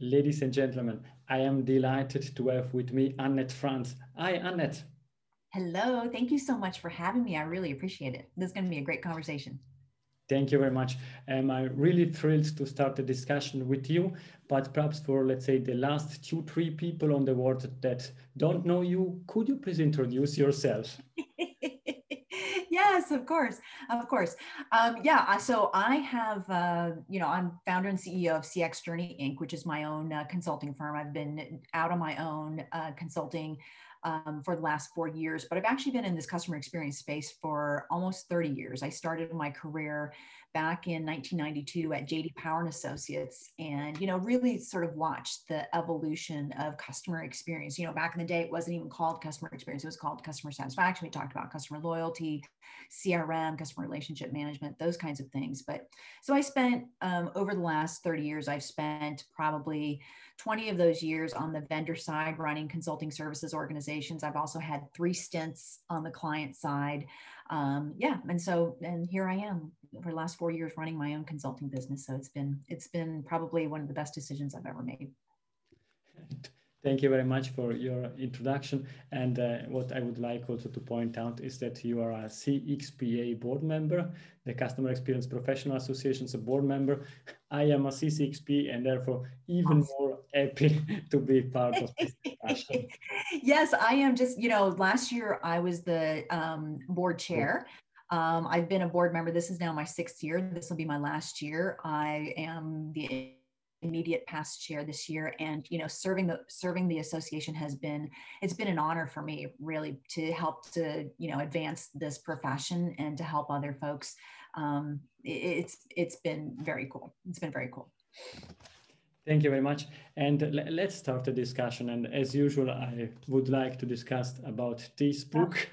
Ladies and gentlemen, I am delighted to have with me Annette Franz. Hi, Annette. Hello, thank you so much for having me. I really appreciate it. This is going to be a great conversation. Thank you very much. Um, I'm really thrilled to start the discussion with you. But perhaps for, let's say, the last two, three people on the world that don't know you, could you please introduce yourself? yes, of course, of course. Um, yeah, so I have, uh, you know, I'm founder and CEO of CX Journey Inc., which is my own uh, consulting firm. I've been out on my own uh, consulting um, for the last four years, but I've actually been in this customer experience space for almost 30 years. I started my career back in 1992 at JD Power and Associates and you know really sort of watched the evolution of customer experience. You know back in the day it wasn't even called customer experience. It was called customer satisfaction. We talked about customer loyalty CRM customer relationship management those kinds of things. But so I spent um, over the last 30 years I've spent probably 20 of those years on the vendor side running consulting services organizations. I've also had three stints on the client side um, yeah and so and here I am for the last four years running my own consulting business. So it's been it's been probably one of the best decisions I've ever made. Thank you very much for your introduction. And uh, what I would like also to point out is that you are a CXPA board member, the Customer Experience Professional Association's a board member. I am a CCXP and therefore even awesome. more happy to be part of this discussion. yes, I am just, you know, last year I was the um, board chair. Um, I've been a board member. This is now my sixth year. This will be my last year. I am the immediate past chair this year and you know serving the serving the association has been it's been an honor for me really to help to you know advance this profession and to help other folks um, it's it's been very cool it's been very cool Thank you very much. And let's start the discussion. And as usual, I would like to discuss about this book.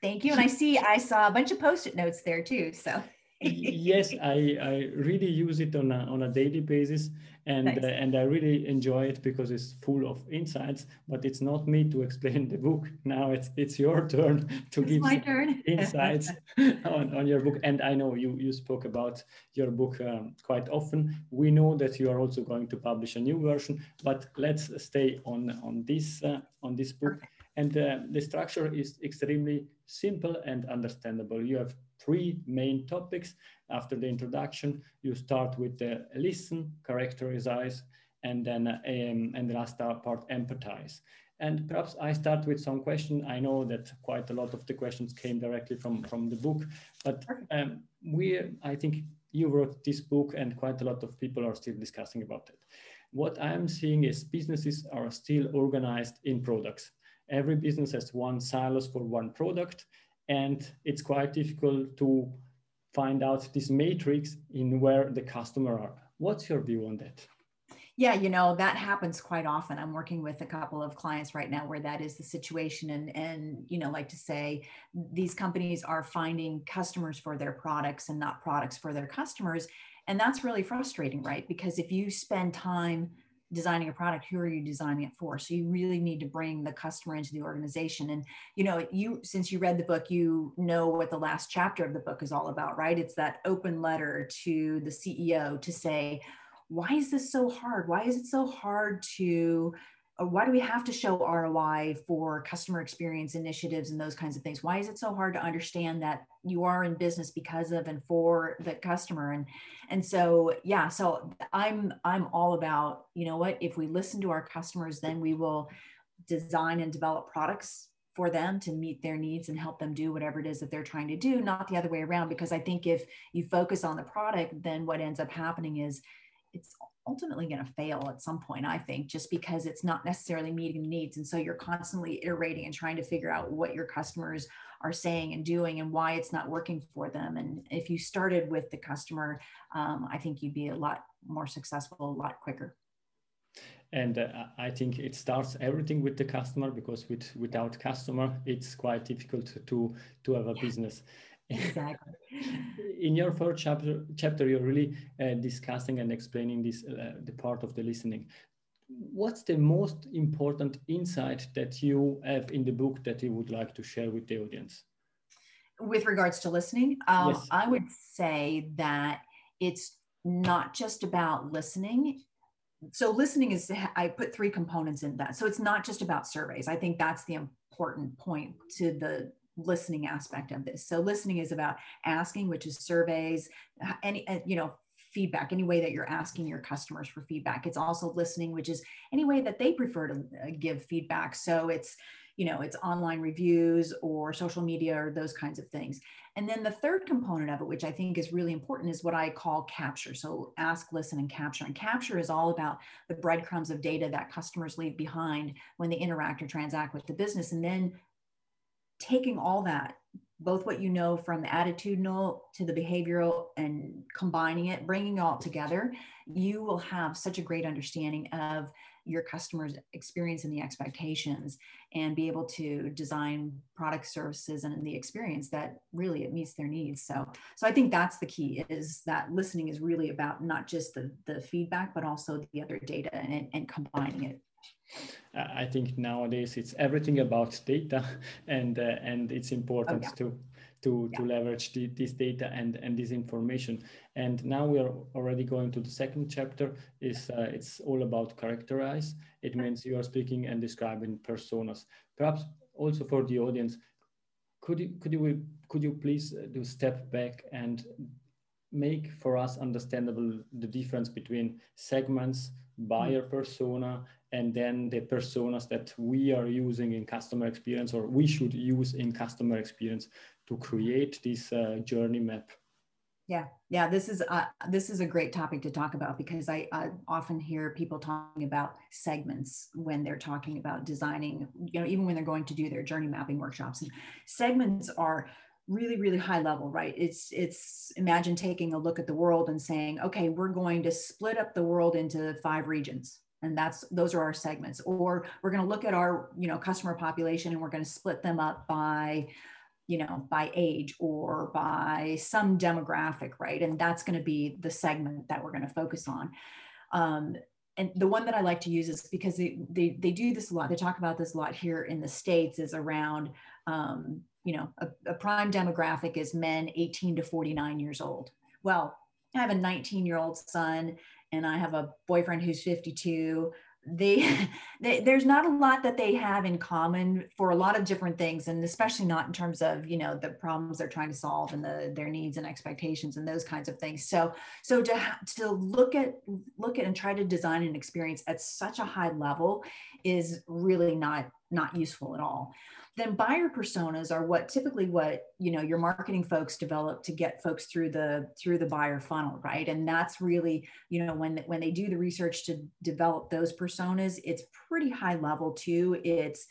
Thank you. And I see I saw a bunch of post-it notes there too. So yes, I, I really use it on a, on a daily basis and nice. uh, and I really enjoy it because it's full of insights. But it's not me to explain the book. Now it's it's your turn to it's give my turn. insights on, on your book. And I know you you spoke about your book um, quite often. We know that you are also going to publish a new version. But let's stay on on this uh, on this book. Perfect. And uh, the structure is extremely simple and understandable. You have three main topics. After the introduction, you start with the listen, characterize, and then um, and the last part, empathize. And perhaps I start with some question. I know that quite a lot of the questions came directly from, from the book, but um, we, I think you wrote this book and quite a lot of people are still discussing about it. What I'm seeing is businesses are still organized in products every business has one silos for one product and it's quite difficult to find out this matrix in where the customer are. What's your view on that? Yeah you know that happens quite often. I'm working with a couple of clients right now where that is the situation and and you know like to say these companies are finding customers for their products and not products for their customers and that's really frustrating right? Because if you spend time designing a product who are you designing it for? So you really need to bring the customer into the organization. And you know you since you read the book you know what the last chapter of the book is all about right? It's that open letter to the ceo to say why is this so hard? Why is it so hard to Uh, why do we have to show ROI for customer experience initiatives and those kinds of things? Why is it so hard to understand that you are in business because of and for the customer? And and so yeah, so I'm I'm all about you know what if we listen to our customers, then we will design and develop products for them to meet their needs and help them do whatever it is that they're trying to do, not the other way around. Because I think if you focus on the product, then what ends up happening is it's ultimately going to fail at some point, I think, just because it's not necessarily meeting the needs. And so you're constantly iterating and trying to figure out what your customers are saying and doing and why it's not working for them. And if you started with the customer, um, I think you'd be a lot more successful, a lot quicker. And uh, I think it starts everything with the customer because with without customer, it's quite difficult to to have a yeah. business. Exactly. In your first chapter, chapter you're really uh, discussing and explaining this uh, the part of the listening. What's the most important insight that you have in the book that you would like to share with the audience? With regards to listening, um, yes. I would say that it's not just about listening so listening is i put three components in that so it's not just about surveys i think that's the important point to the listening aspect of this. So listening is about asking which is surveys any uh, you know feedback any way that you're asking your customers for feedback. It's also listening which is any way that they prefer to uh, give feedback. So it's you know it's online reviews or social media or those kinds of things. And then the third component of it which i think is really important is what i call capture. So ask listen and capture. And capture is all about the breadcrumbs of data that customers leave behind when they interact or transact with the business. And then taking all that both what you know from the attitudinal to the behavioral and combining it bringing it all together you will have such a great understanding of your customers experience and the expectations and be able to design product services and the experience that really it meets their needs. So so i think that's the key is that listening is really about not just the the feedback but also the other data and, and combining it I think nowadays it's everything about data, and uh, and it's important oh, yeah. to to, yeah. to leverage the, this data and, and this information. And now we are already going to the second chapter. Is uh, it's all about characterize. It means you are speaking and describing personas. Perhaps also for the audience, could you could you could you please uh, do step back and make for us understandable the difference between segments, buyer mm. persona, and then the personas that we are using in customer experience or we should use in customer experience to create this uh, journey map. Yeah. Yeah this is uh, this is a great topic to talk about because I, I often hear people talking about segments when they're talking about designing you know even when they're going to do their journey mapping workshops. And segments are really really high level right? It's it's imagine taking a look at the world and saying okay we're going to split up the world into five regions and that's those are our segments or we're going to look at our you know customer population and we're going to split them up by you know, by age or by some demographic, right? And that's going to be the segment that we're going to focus on. Um, and the one that I like to use is because they, they, they do this a lot. They talk about this a lot here in the States is around, um, you know, a, a prime demographic is men 18 to 49 years old. Well, I have a 19 year old son and I have a boyfriend who's 52 they, they, there's not a lot that they have in common for a lot of different things and especially not in terms of you know the problems they're trying to solve and the their needs and expectations and those kinds of things. So so to to look at look at and try to design an experience at such a high level is really not not useful at all then buyer personas are what typically what you know your marketing folks develop to get folks through the through the buyer funnel right? And that's really you know when when they do the research to develop those personas it's pretty high level too. It's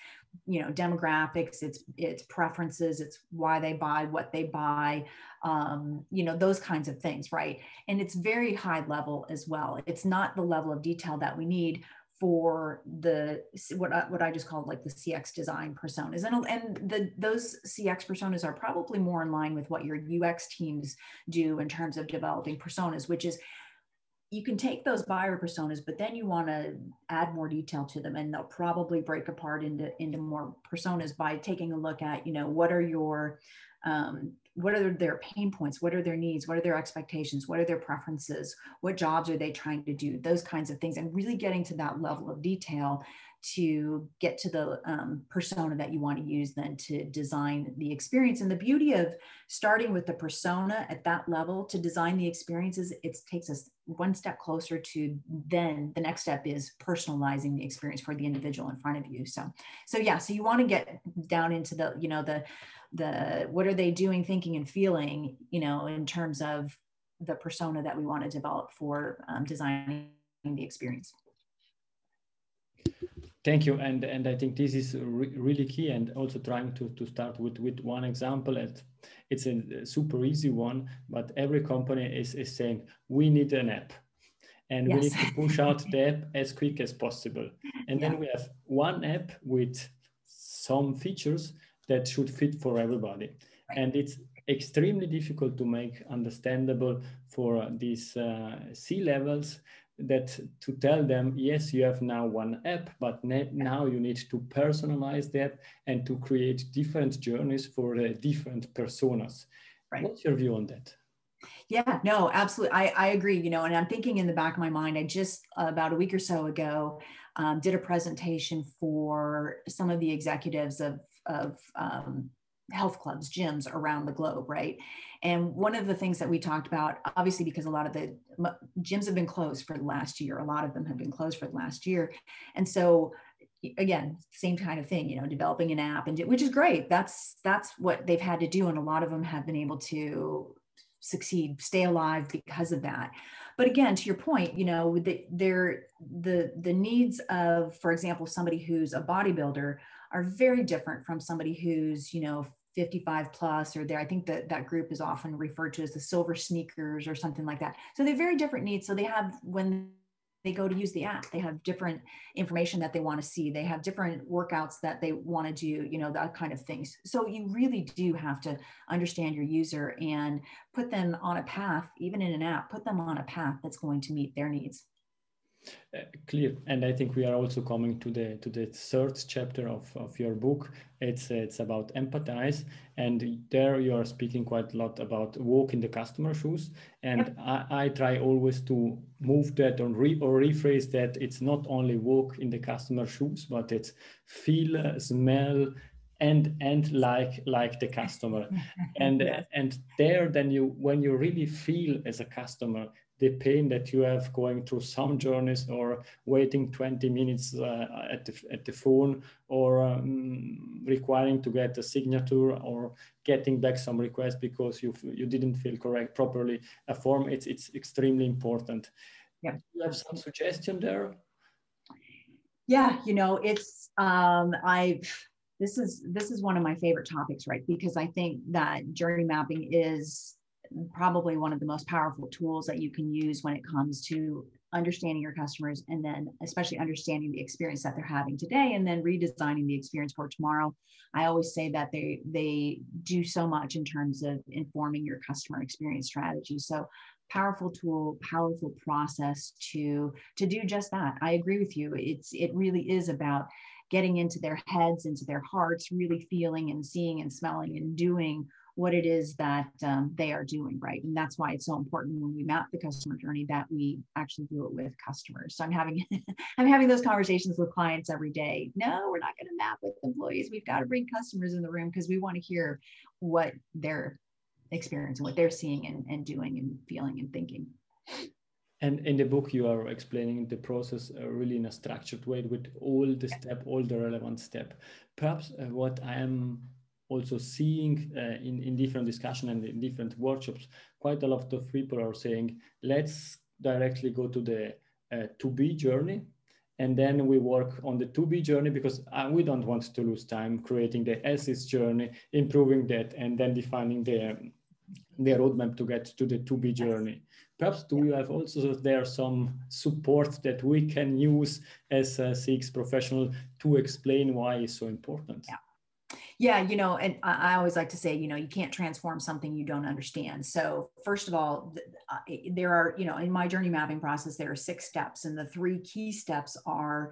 you know demographics it's it's preferences it's why they buy what they buy um, you know those kinds of things right? And it's very high level as well. It's not the level of detail that we need for the what I, what I just called like the CX design personas, and and the those CX personas are probably more in line with what your UX teams do in terms of developing personas, which is you can take those buyer personas, but then you want to add more detail to them, and they'll probably break apart into into more personas by taking a look at you know what are your um, what are their pain points? What are their needs? What are their expectations? What are their preferences? What jobs are they trying to do? Those kinds of things and really getting to that level of detail to get to the um, persona that you want to use then to design the experience. And the beauty of starting with the persona at that level to design the experiences it takes us one step closer to then the next step is personalizing the experience for the individual in front of you. So so yeah so you want to get down into the you know the the what are they doing thinking and feeling you know in terms of the persona that we want to develop for um, designing the experience. Thank you. And and i think this is re really key and also trying to to start with with one example. At it's a super easy one but every company is is saying we need an app. And yes. we need to push out the app as quick as possible. And yeah. then we have one app with some features that should fit for everybody. And it's extremely difficult to make understandable for these uh, C levels that to tell them, yes, you have now one app, but now you need to personalize that and to create different journeys for uh, different personas. Right. What's your view on that? Yeah, no, absolutely. I, I agree. You know, and I'm thinking in the back of my mind, I just uh, about a week or so ago um, did a presentation for some of the executives of, of um, health clubs, gyms around the globe, right? And one of the things that we talked about, obviously, because a lot of the gyms have been closed for the last year, a lot of them have been closed for the last year. And so again same kind of thing you know developing an app and which is great that's that's what they've had to do and a lot of them have been able to succeed stay alive because of that but again to your point you know the, the the needs of for example somebody who's a bodybuilder are very different from somebody who's you know 55 plus or there i think that that group is often referred to as the silver sneakers or something like that. So they're very different needs. So they have when they go to use the app they have different information that they want to see. They have different workouts that they want to do you know that kind of things. So you really do have to understand your user and put them on a path even in an app put them on a path that's going to meet their needs uh, clear. And i think we are also coming to the to the third chapter of, of your book. It's it's about empathize. And there you are speaking quite a lot about walk in the customer shoes. And yep. I, I try always to move that or, re, or rephrase that it's not only walk in the customer shoes but it's feel uh, smell and and like like the customer. And yes. and there then you when you really feel as a customer the pain that you have going through some journeys or waiting 20 minutes uh, at, the, at the phone or um, requiring to get a signature or getting back some requests because you you didn't feel correct properly a form it's it's extremely important. Yeah. Do you have some suggestion there? Yeah you know it's um i've this is this is one of my favorite topics right? Because i think that journey mapping is probably one of the most powerful tools that you can use when it comes to understanding your customers and then especially understanding the experience that they're having today and then redesigning the experience for tomorrow. I always say that they they do so much in terms of informing your customer experience strategy. So powerful tool powerful process to to do just that. I agree with you. It's it really is about getting into their heads into their hearts really feeling and seeing and smelling and doing what it is that um, they are doing, right? And that's why it's so important when we map the customer journey that we actually do it with customers. So I'm having I'm having those conversations with clients every day. No, we're not going to map with employees. We've got to bring customers in the room because we want to hear what they're experiencing, what they're seeing and, and doing and feeling and thinking. And in the book, you are explaining the process uh, really in a structured way with all the step, all the relevant step. Perhaps uh, what I am also seeing uh, in, in different discussion and in different workshops, quite a lot of people are saying, let's directly go to the uh, to be journey. And then we work on the to be journey because uh, we don't want to lose time creating the as journey, improving that, and then defining the, um, the roadmap to get to the to be journey. Perhaps do you have also there some support that we can use as a CX professional to explain why it's so important? Yeah. Yeah, you know, and I always like to say, you know, you can't transform something you don't understand. So, first of all, uh, there are, you know, in my journey mapping process, there are six steps, and the three key steps are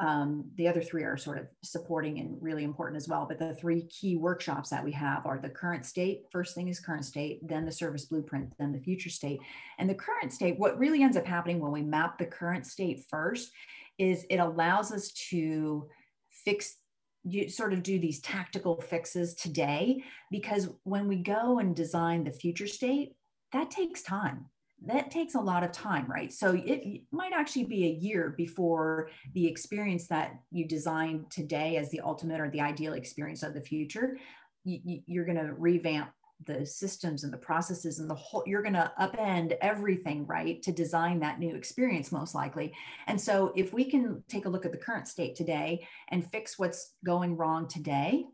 um, the other three are sort of supporting and really important as well. But the three key workshops that we have are the current state. First thing is current state, then the service blueprint, then the future state. And the current state, what really ends up happening when we map the current state first is it allows us to fix you sort of do these tactical fixes today because when we go and design the future state that takes time. That takes a lot of time right? So it, might actually be a year before the experience that you designed today as the ultimate or the ideal experience of the future you, you're going to revamp the systems and the processes and the whole you're going to upend everything right to design that new experience most likely. And so if we can take a look at the current state today and fix what's going wrong today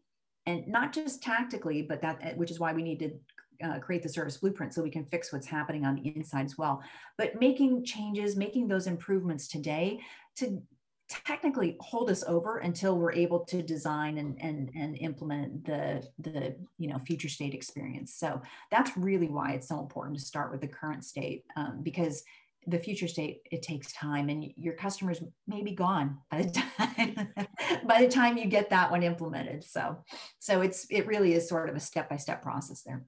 and not just tactically but that eh, which is why we need to uh, create the service blueprint so we can fix what's happening on the inside as well. But making changes making those improvements today to technically hold us over until we're able to design and, and, and implement the, the you know future state experience. So that's really why it's so important to start with the current state um, because the future state it takes time and your customers may be gone by the time by the time you get that one implemented so so it's it really is sort of a step by step process there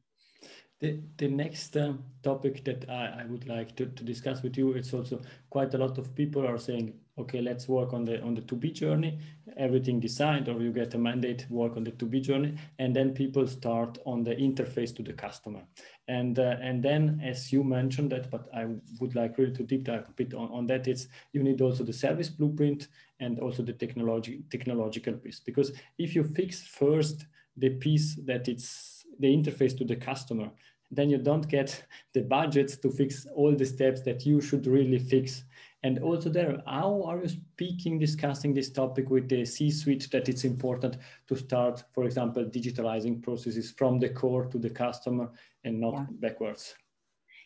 The, the next uh, topic that I, I would like to, to discuss with you, it's also quite a lot of people are saying, okay, let's work on the on the to-be journey, everything designed, or you get a mandate, work on the to-be journey, and then people start on the interface to the customer. And uh, and then, as you mentioned that, but I would like really to deep dive a bit on, on that, it's you need also the service blueprint and also the technology technological piece. Because if you fix first the piece that it's the interface to the customer, then you don't get the budgets to fix all the steps that you should really fix. And also there, how are you speaking, discussing this topic with the C-suite that it's important to start, for example, digitalizing processes from the core to the customer and not yeah. backwards?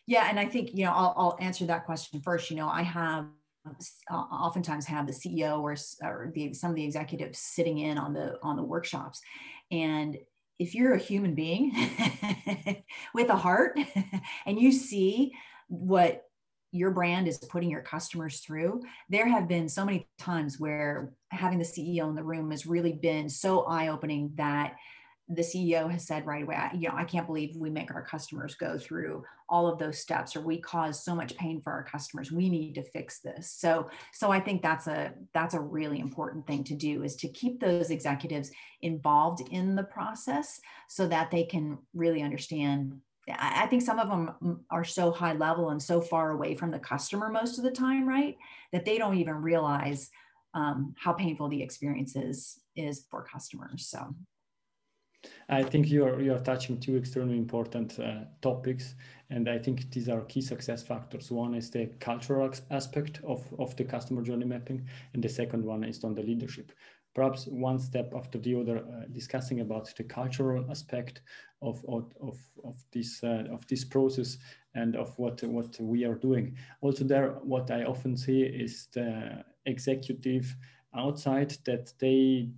Yeah, and I think, you know, I'll, I'll answer that question first. You know, I have uh, oftentimes have the CEO or, or the, some of the executives sitting in on the on the workshops, and if you're a human being with a heart and you see what your brand is putting your customers through, there have been so many times where having the CEO in the room has really been so eye opening that the CEO has said right away, you know, I can't believe we make our customers go through all of those steps or we cause so much pain for our customers. We need to fix this. So so I think that's a that's a really important thing to do is to keep those executives involved in the process so that they can really understand I think some of them are so high level and so far away from the customer most of the time, right? That they don't even realize um, how painful the experience is, is for customers. So I think you're you're touching two extremely important uh, topics, and I think these are key success factors. One is the cultural aspect of of the customer journey mapping, and the second one is on the leadership. Perhaps one step after the other, uh, discussing about the cultural aspect of of of, this uh, of this process and of what what we are doing. Also, there, what I often see is the executive outside that they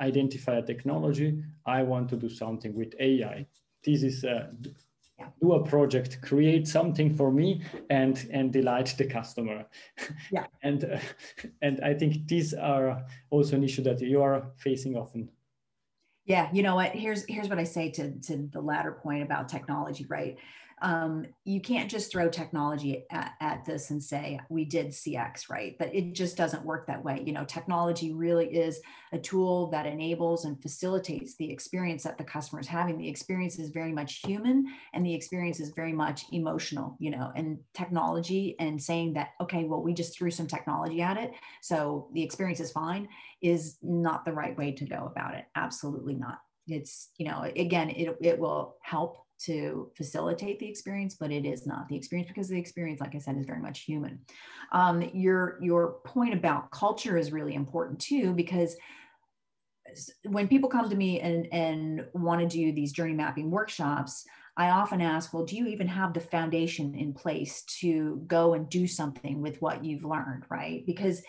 identify a technology. I want to do something with AI. This is a, yeah. do a project, create something for me, and and delight the customer. Yeah. and uh, and I think these are also an issue that you are facing often. Yeah, you know what? Here's here's what I say to to the latter point about technology, right? Um, you can't just throw technology at, at, this and say we did cx right? But it just doesn't work that way. You know technology really is a tool that enables and facilitates the experience that the customer is having. The experience is very much human and the experience is very much emotional you know? And technology and saying that okay well we just threw some technology at it so the experience is fine is not the right way to go about it. Absolutely not. It's you know again it, it will help to facilitate the experience, but it is not the experience because the experience, like I said, is very much human. Um, your your point about culture is really important too because when people come to me and and want to do these journey mapping workshops, I often ask, well, do you even have the foundation in place to go and do something with what you've learned, right? Because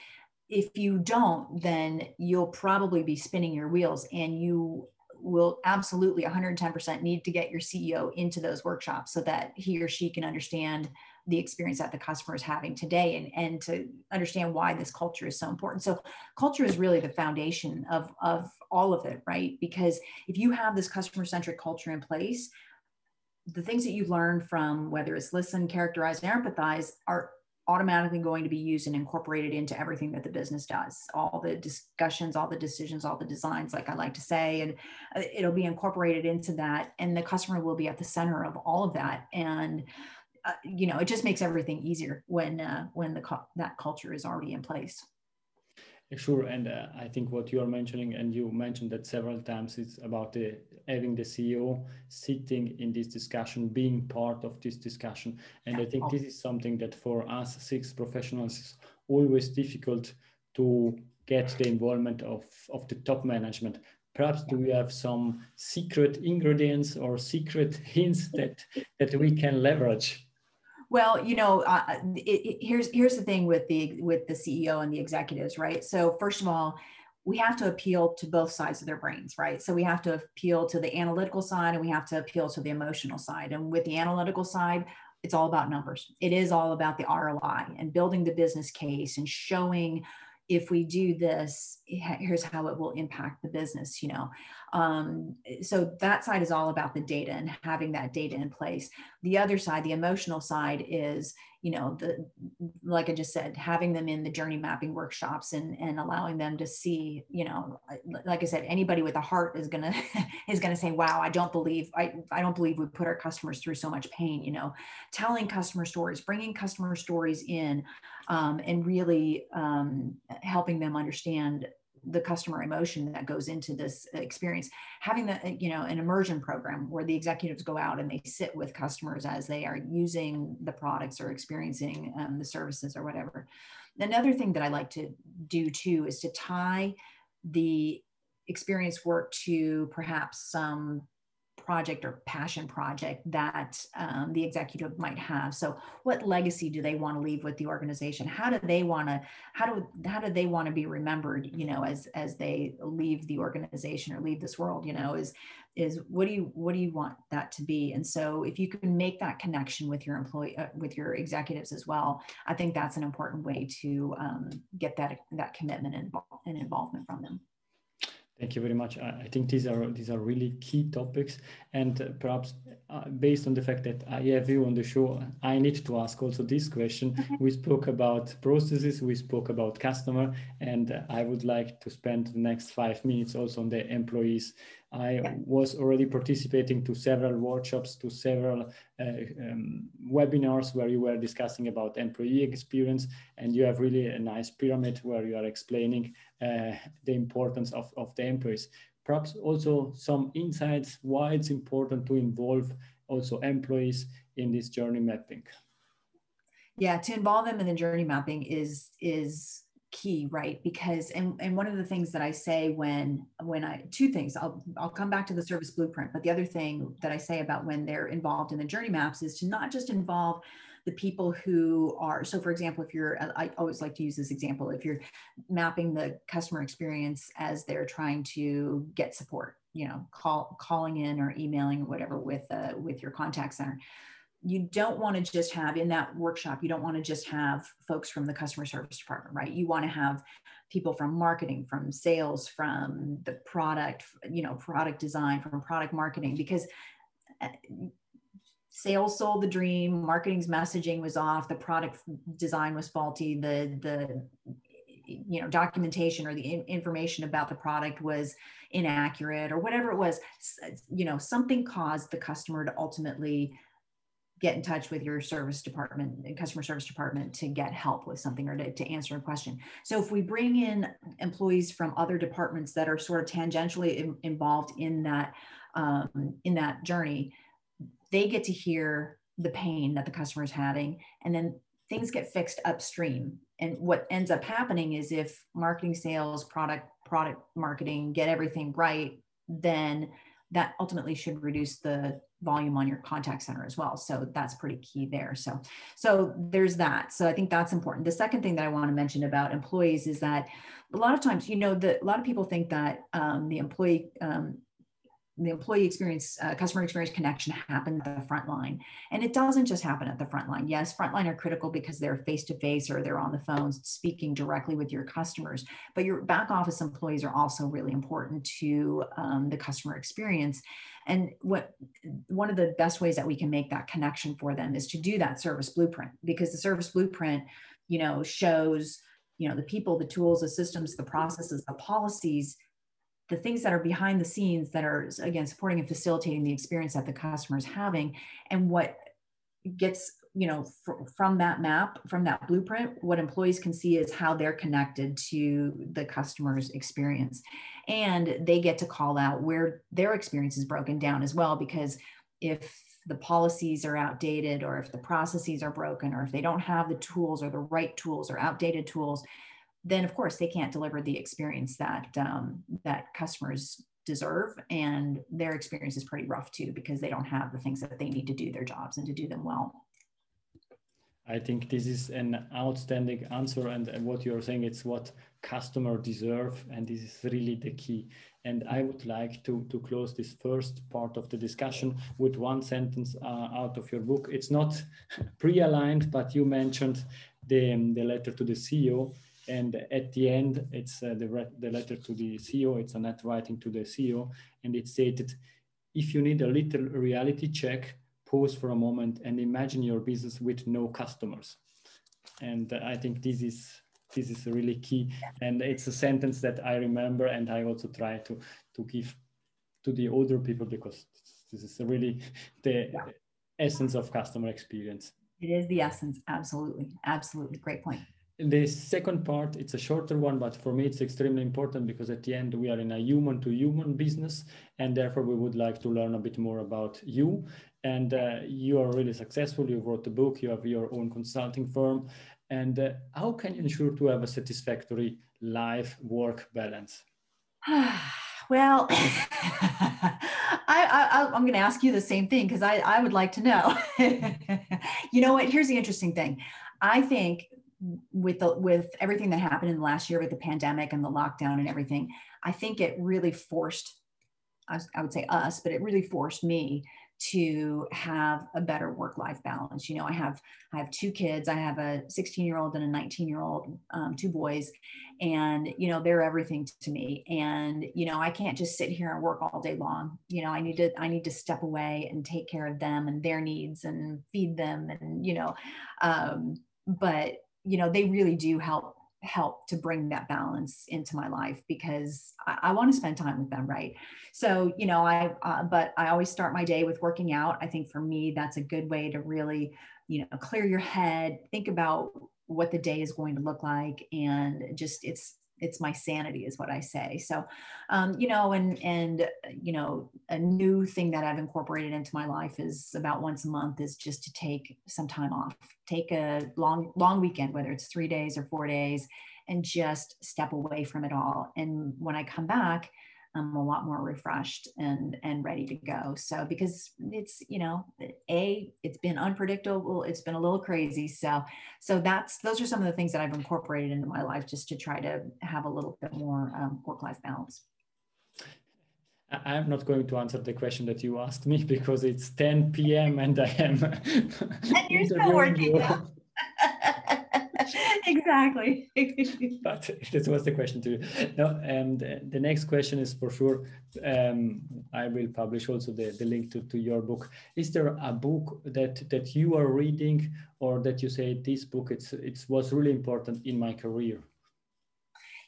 if you don't, then you'll probably be spinning your wheels and you will absolutely 110% need to get your CEO into those workshops so that he or she can understand the experience that the customer is having today and, and to understand why this culture is so important. So culture is really the foundation of, of all of it, right? Because if you have this customer centric culture in place, the things that you learn from whether it's listen, characterize, and empathize are automatically going to be used and incorporated into everything that the business does. All the discussions all the decisions all the designs like i like to say and uh, it'll be incorporated into that and the customer will be at the center of all of that and uh, you know it just makes everything easier when uh, when the that culture is already in place Sure, and uh, I think what you are mentioning, and you mentioned that several times, it's about the, having the CEO sitting in this discussion, being part of this discussion. And I think this is something that for us CX professionals is always difficult to get the involvement of, of the top management. Perhaps do we have some secret ingredients or secret hints that, that we can leverage? Well, you know, uh, uh, it, it, here's here's the thing with the with the CEO and the executives, right? So first of all, we have to appeal to both sides of their brains, right? So we have to appeal to the analytical side and we have to appeal to the emotional side. And with the analytical side, it's all about numbers. It is all about the ROI and building the business case and showing if we do this, here's how it will impact the business, you know. Um, so that side is all about the data and having that data in place. The other side, the emotional side, is you know the like i just said having them in the journey mapping workshops and and allowing them to see you know like i said anybody with a heart is gonna is gonna say wow i don't believe i i don't believe we put our customers through so much pain you know telling customer stories bringing customer stories in um, and really um, helping them understand the customer emotion that goes into this experience. Having the you know an immersion program where the executives go out and they sit with customers as they are using the products or experiencing um, the services or whatever. Another thing that i like to do too is to tie the experience work to perhaps some project or passion project that um, the executive might have. So what legacy do they want to leave with the organization? How do they want to how do how do they want to be remembered you know as as they leave the organization or leave this world you know is is what do you what do you want that to be? And so if you can make that connection with your employee uh, with your executives as well i think that's an important way to um, get that that commitment and, and involvement from them Thank you very much. I think these are these are really key topics, and uh, perhaps uh, based on the fact that I have you on the show, I need to ask also this question. we spoke about processes, we spoke about customer, and uh, I would like to spend the next five minutes also on the employees. I was already participating to several workshops, to several uh, um, webinars where you were discussing about employee experience, and you have really a nice pyramid where you are explaining uh, the importance of, of the employees. Perhaps also some insights why it's important to involve also employees in this journey mapping. Yeah, to involve them in the journey mapping is is key right because and, and one of the things that i say when when i two things i'll i'll come back to the service blueprint but the other thing that i say about when they're involved in the journey maps is to not just involve the people who are so for example if you're i always like to use this example if you're mapping the customer experience as they're trying to get support you know call calling in or emailing or whatever with uh, with your contact center you don't want to just have in that workshop you don't want to just have folks from the customer service department right? You want to have people from marketing from sales from the product you know product design from product marketing because uh, sales sold the dream marketing's messaging was off the product design was faulty the the you know documentation or the information about the product was inaccurate or whatever it was you know something caused the customer to ultimately get in touch with your service department and customer service department to get help with something or to, to answer a question. So if we bring in employees from other departments that are sort of tangentially in, involved in that um, in that journey, they get to hear the pain that the customer is having, and then things get fixed upstream. And what ends up happening is if marketing, sales, product, product marketing get everything right, then that ultimately should reduce the volume on your contact center as well. So that's pretty key there. So so there's that. So i think that's important. The second thing that i want to mention about employees is that a lot of times you know the, a lot of people think that um, the employee um, the employee experience, uh, customer experience connection happen at the front line. And it doesn't just happen at the front line. Yes, frontline are critical because they're face to face or they're on the phones speaking directly with your customers. But your back office employees are also really important to um, the customer experience. And what one of the best ways that we can make that connection for them is to do that service blueprint because the service blueprint, you know, shows you know the people the tools the systems the processes the policies the things that are behind the scenes that are again supporting and facilitating the experience that the customer is having and what gets you know fr- from that map from that blueprint what employees can see is how they're connected to the customer's experience. And they get to call out where their experience is broken down as well because if the policies are outdated or if the processes are broken or if they don't have the tools or the right tools or outdated tools then of course they can't deliver the experience that um, that customers deserve. And their experience is pretty rough too because they don't have the things that they need to do their jobs and to do them well. I think this is an outstanding answer and what you're saying it's what customer deserve and this is really the key. And i would like to to close this first part of the discussion with one sentence uh, out of your book. It's not pre-aligned but you mentioned the, the letter to the ceo And at the end, it's uh, the, the letter to the CEO, it's Annette writing to the CEO, and it stated, if you need a little reality check, pause for a moment and imagine your business with no customers. And uh, I think this is this is really key, and it's a sentence that I remember, and I also try to to give to the older people because this is really the yeah. essence of customer experience. It is the essence, absolutely, absolutely. Great point. The second part, it's a shorter one, but for me, it's extremely important because at the end, we are in a human to human business. And therefore, we would like to learn a bit more about you. And uh, you are really successful. You wrote a book, you have your own consulting firm. And uh, how can you ensure to have a satisfactory life work balance? well, I, I, am going to ask you the same thing because I, I would like to know. you know what? Here's the interesting thing. I think with the with everything that happened in the last year with the pandemic and the lockdown and everything i think it really forced I, I would say us but it really forced me to have a better work life balance. You know i have i have two kids. I have a 16 year old and a 19 year old um, two boys and you know they're everything to me. And you know i can't just sit here and work all day long. You know i need to i need to step away and take care of them and their needs and feed them and you know um, but you know they really do help help to bring that balance into my life because I, I want to spend time with them, right? So, you know, I, uh, but I always start my day with working out. I think for me, that's a good way to really, you know, clear your head, think about what the day is going to look like, and just it's it's my sanity is what i say. So um, you know and and you know a new thing that i've incorporated into my life is about once a month is just to take some time off. Take a long long weekend whether it's three days or four days and just step away from it all. And when i come back I'm a lot more refreshed and and ready to go. So because it's you know a it's been unpredictable, it's been a little crazy. So so that's those are some of the things that I've incorporated into my life just to try to have a little bit more um, work life balance. I'm not going to answer the question that you asked me because it's 10 p.m. and I am. and you're still working. Exactly. but this was the question too. No, and the next question is for sure. Um, I will publish also the, the link to, to your book. Is there a book that that you are reading or that you say this book it's it was really important in my career?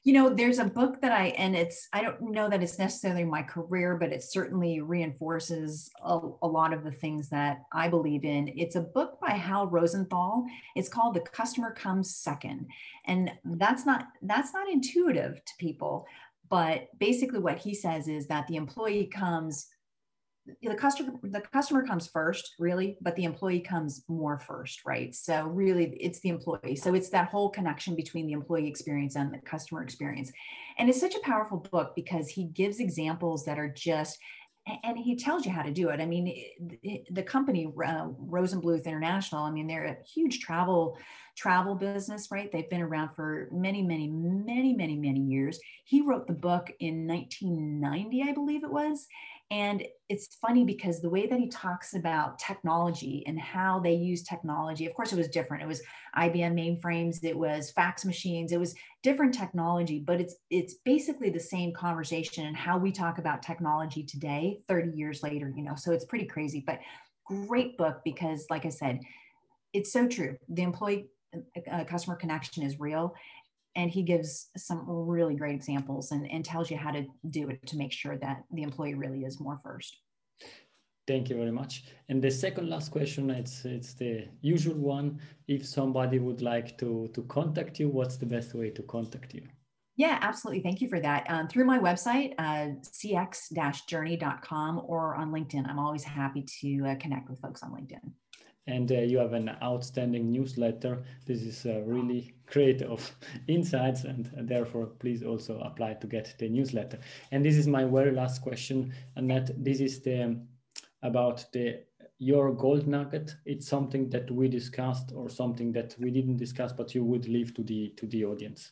You know there's a book that i and it's i don't know that it's necessarily my career but it certainly reinforces a, a, lot of the things that i believe in. It's a book by Hal Rosenbluth. It's called the customer comes second. And that's not that's not intuitive to people but basically what he says is that the employee comes the customer the customer comes first really but the employee comes more first right so really it's the employee so it's that whole connection between the employee experience and the customer experience and it's such a powerful book because he gives examples that are just and he tells you how to do it. I mean, the company uh, Rosenbluth International. I mean, they're a huge travel travel business, right? They've been around for many, many, many, many, many years. He wrote the book in 1990, I believe it was, and it's funny because the way that he talks about technology and how they use technology, of course, it was different. It was IBM mainframes, it was fax machines, it was different technology, but it's it's basically the same conversation and how we talk about technology today, 30 years later, you know. So it's pretty crazy, but great book because, like I said, it's so true. The employee uh, customer connection is real and he gives some really great examples and, and tells you how to do it to make sure that the employee really is more first. Thank you very much. And the second last question, it's it's the usual one. If somebody would like to to contact you, what's the best way to contact you? Yeah, absolutely. Thank you for that. Um, through my website, uh, cx-journey.com or on LinkedIn. I'm always happy to uh, connect with folks on LinkedIn and uh, you have an outstanding newsletter. This is uh, really great of insights and therefore please also apply to get the newsletter. And this is my very last question, Annette. This is the um, about the your gold nugget. It's something that we discussed or something that we didn't discuss, but you would leave to the to the audience.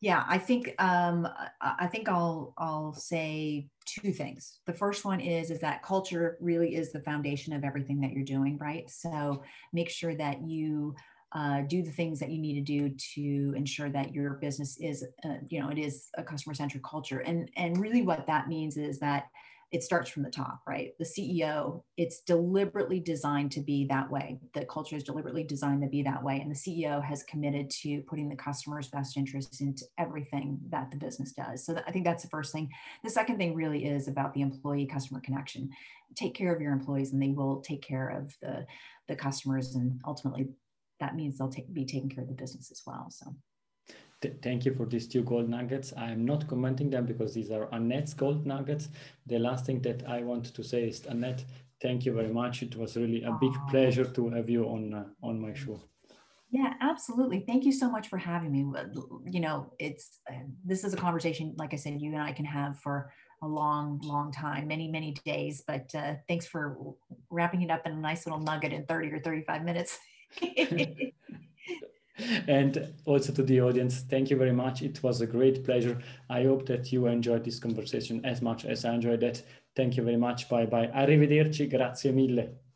Yeah, I think um, I think I'll I'll say two things. The first one is is that culture really is the foundation of everything that you're doing, right? So make sure that you uh, do the things that you need to do to ensure that your business is, uh, you know, it is a customer centric culture. And, and really what that means is that it starts from the top, right? The CEO, it's deliberately designed to be that way. The culture is deliberately designed to be that way. And the CEO has committed to putting the customer's best interests into everything that the business does. So I think that's the first thing. The second thing really is about the employee customer connection. Take care of your employees and they will take care of the, the customers. And ultimately, that means they'll take, be taking care of the business as well. So thank you for these two gold nuggets. I am not commenting them because these are Annette's gold nuggets. The last thing that I want to say is Annette, thank you very much. It was really a big pleasure to have you on uh, on my show. Yeah, absolutely. Thank you so much for having me. You know, it's uh, this is a conversation, like I said, you and I can have for a long, long time, many, many days. But uh, thanks for wrapping it up in a nice little nugget in 30 or 35 minutes. and also to the audience, thank you very much. It was a great pleasure. I hope that you enjoyed this conversation as much as I enjoyed it. Thank you very much. Bye bye. Arrivederci. Grazie mille.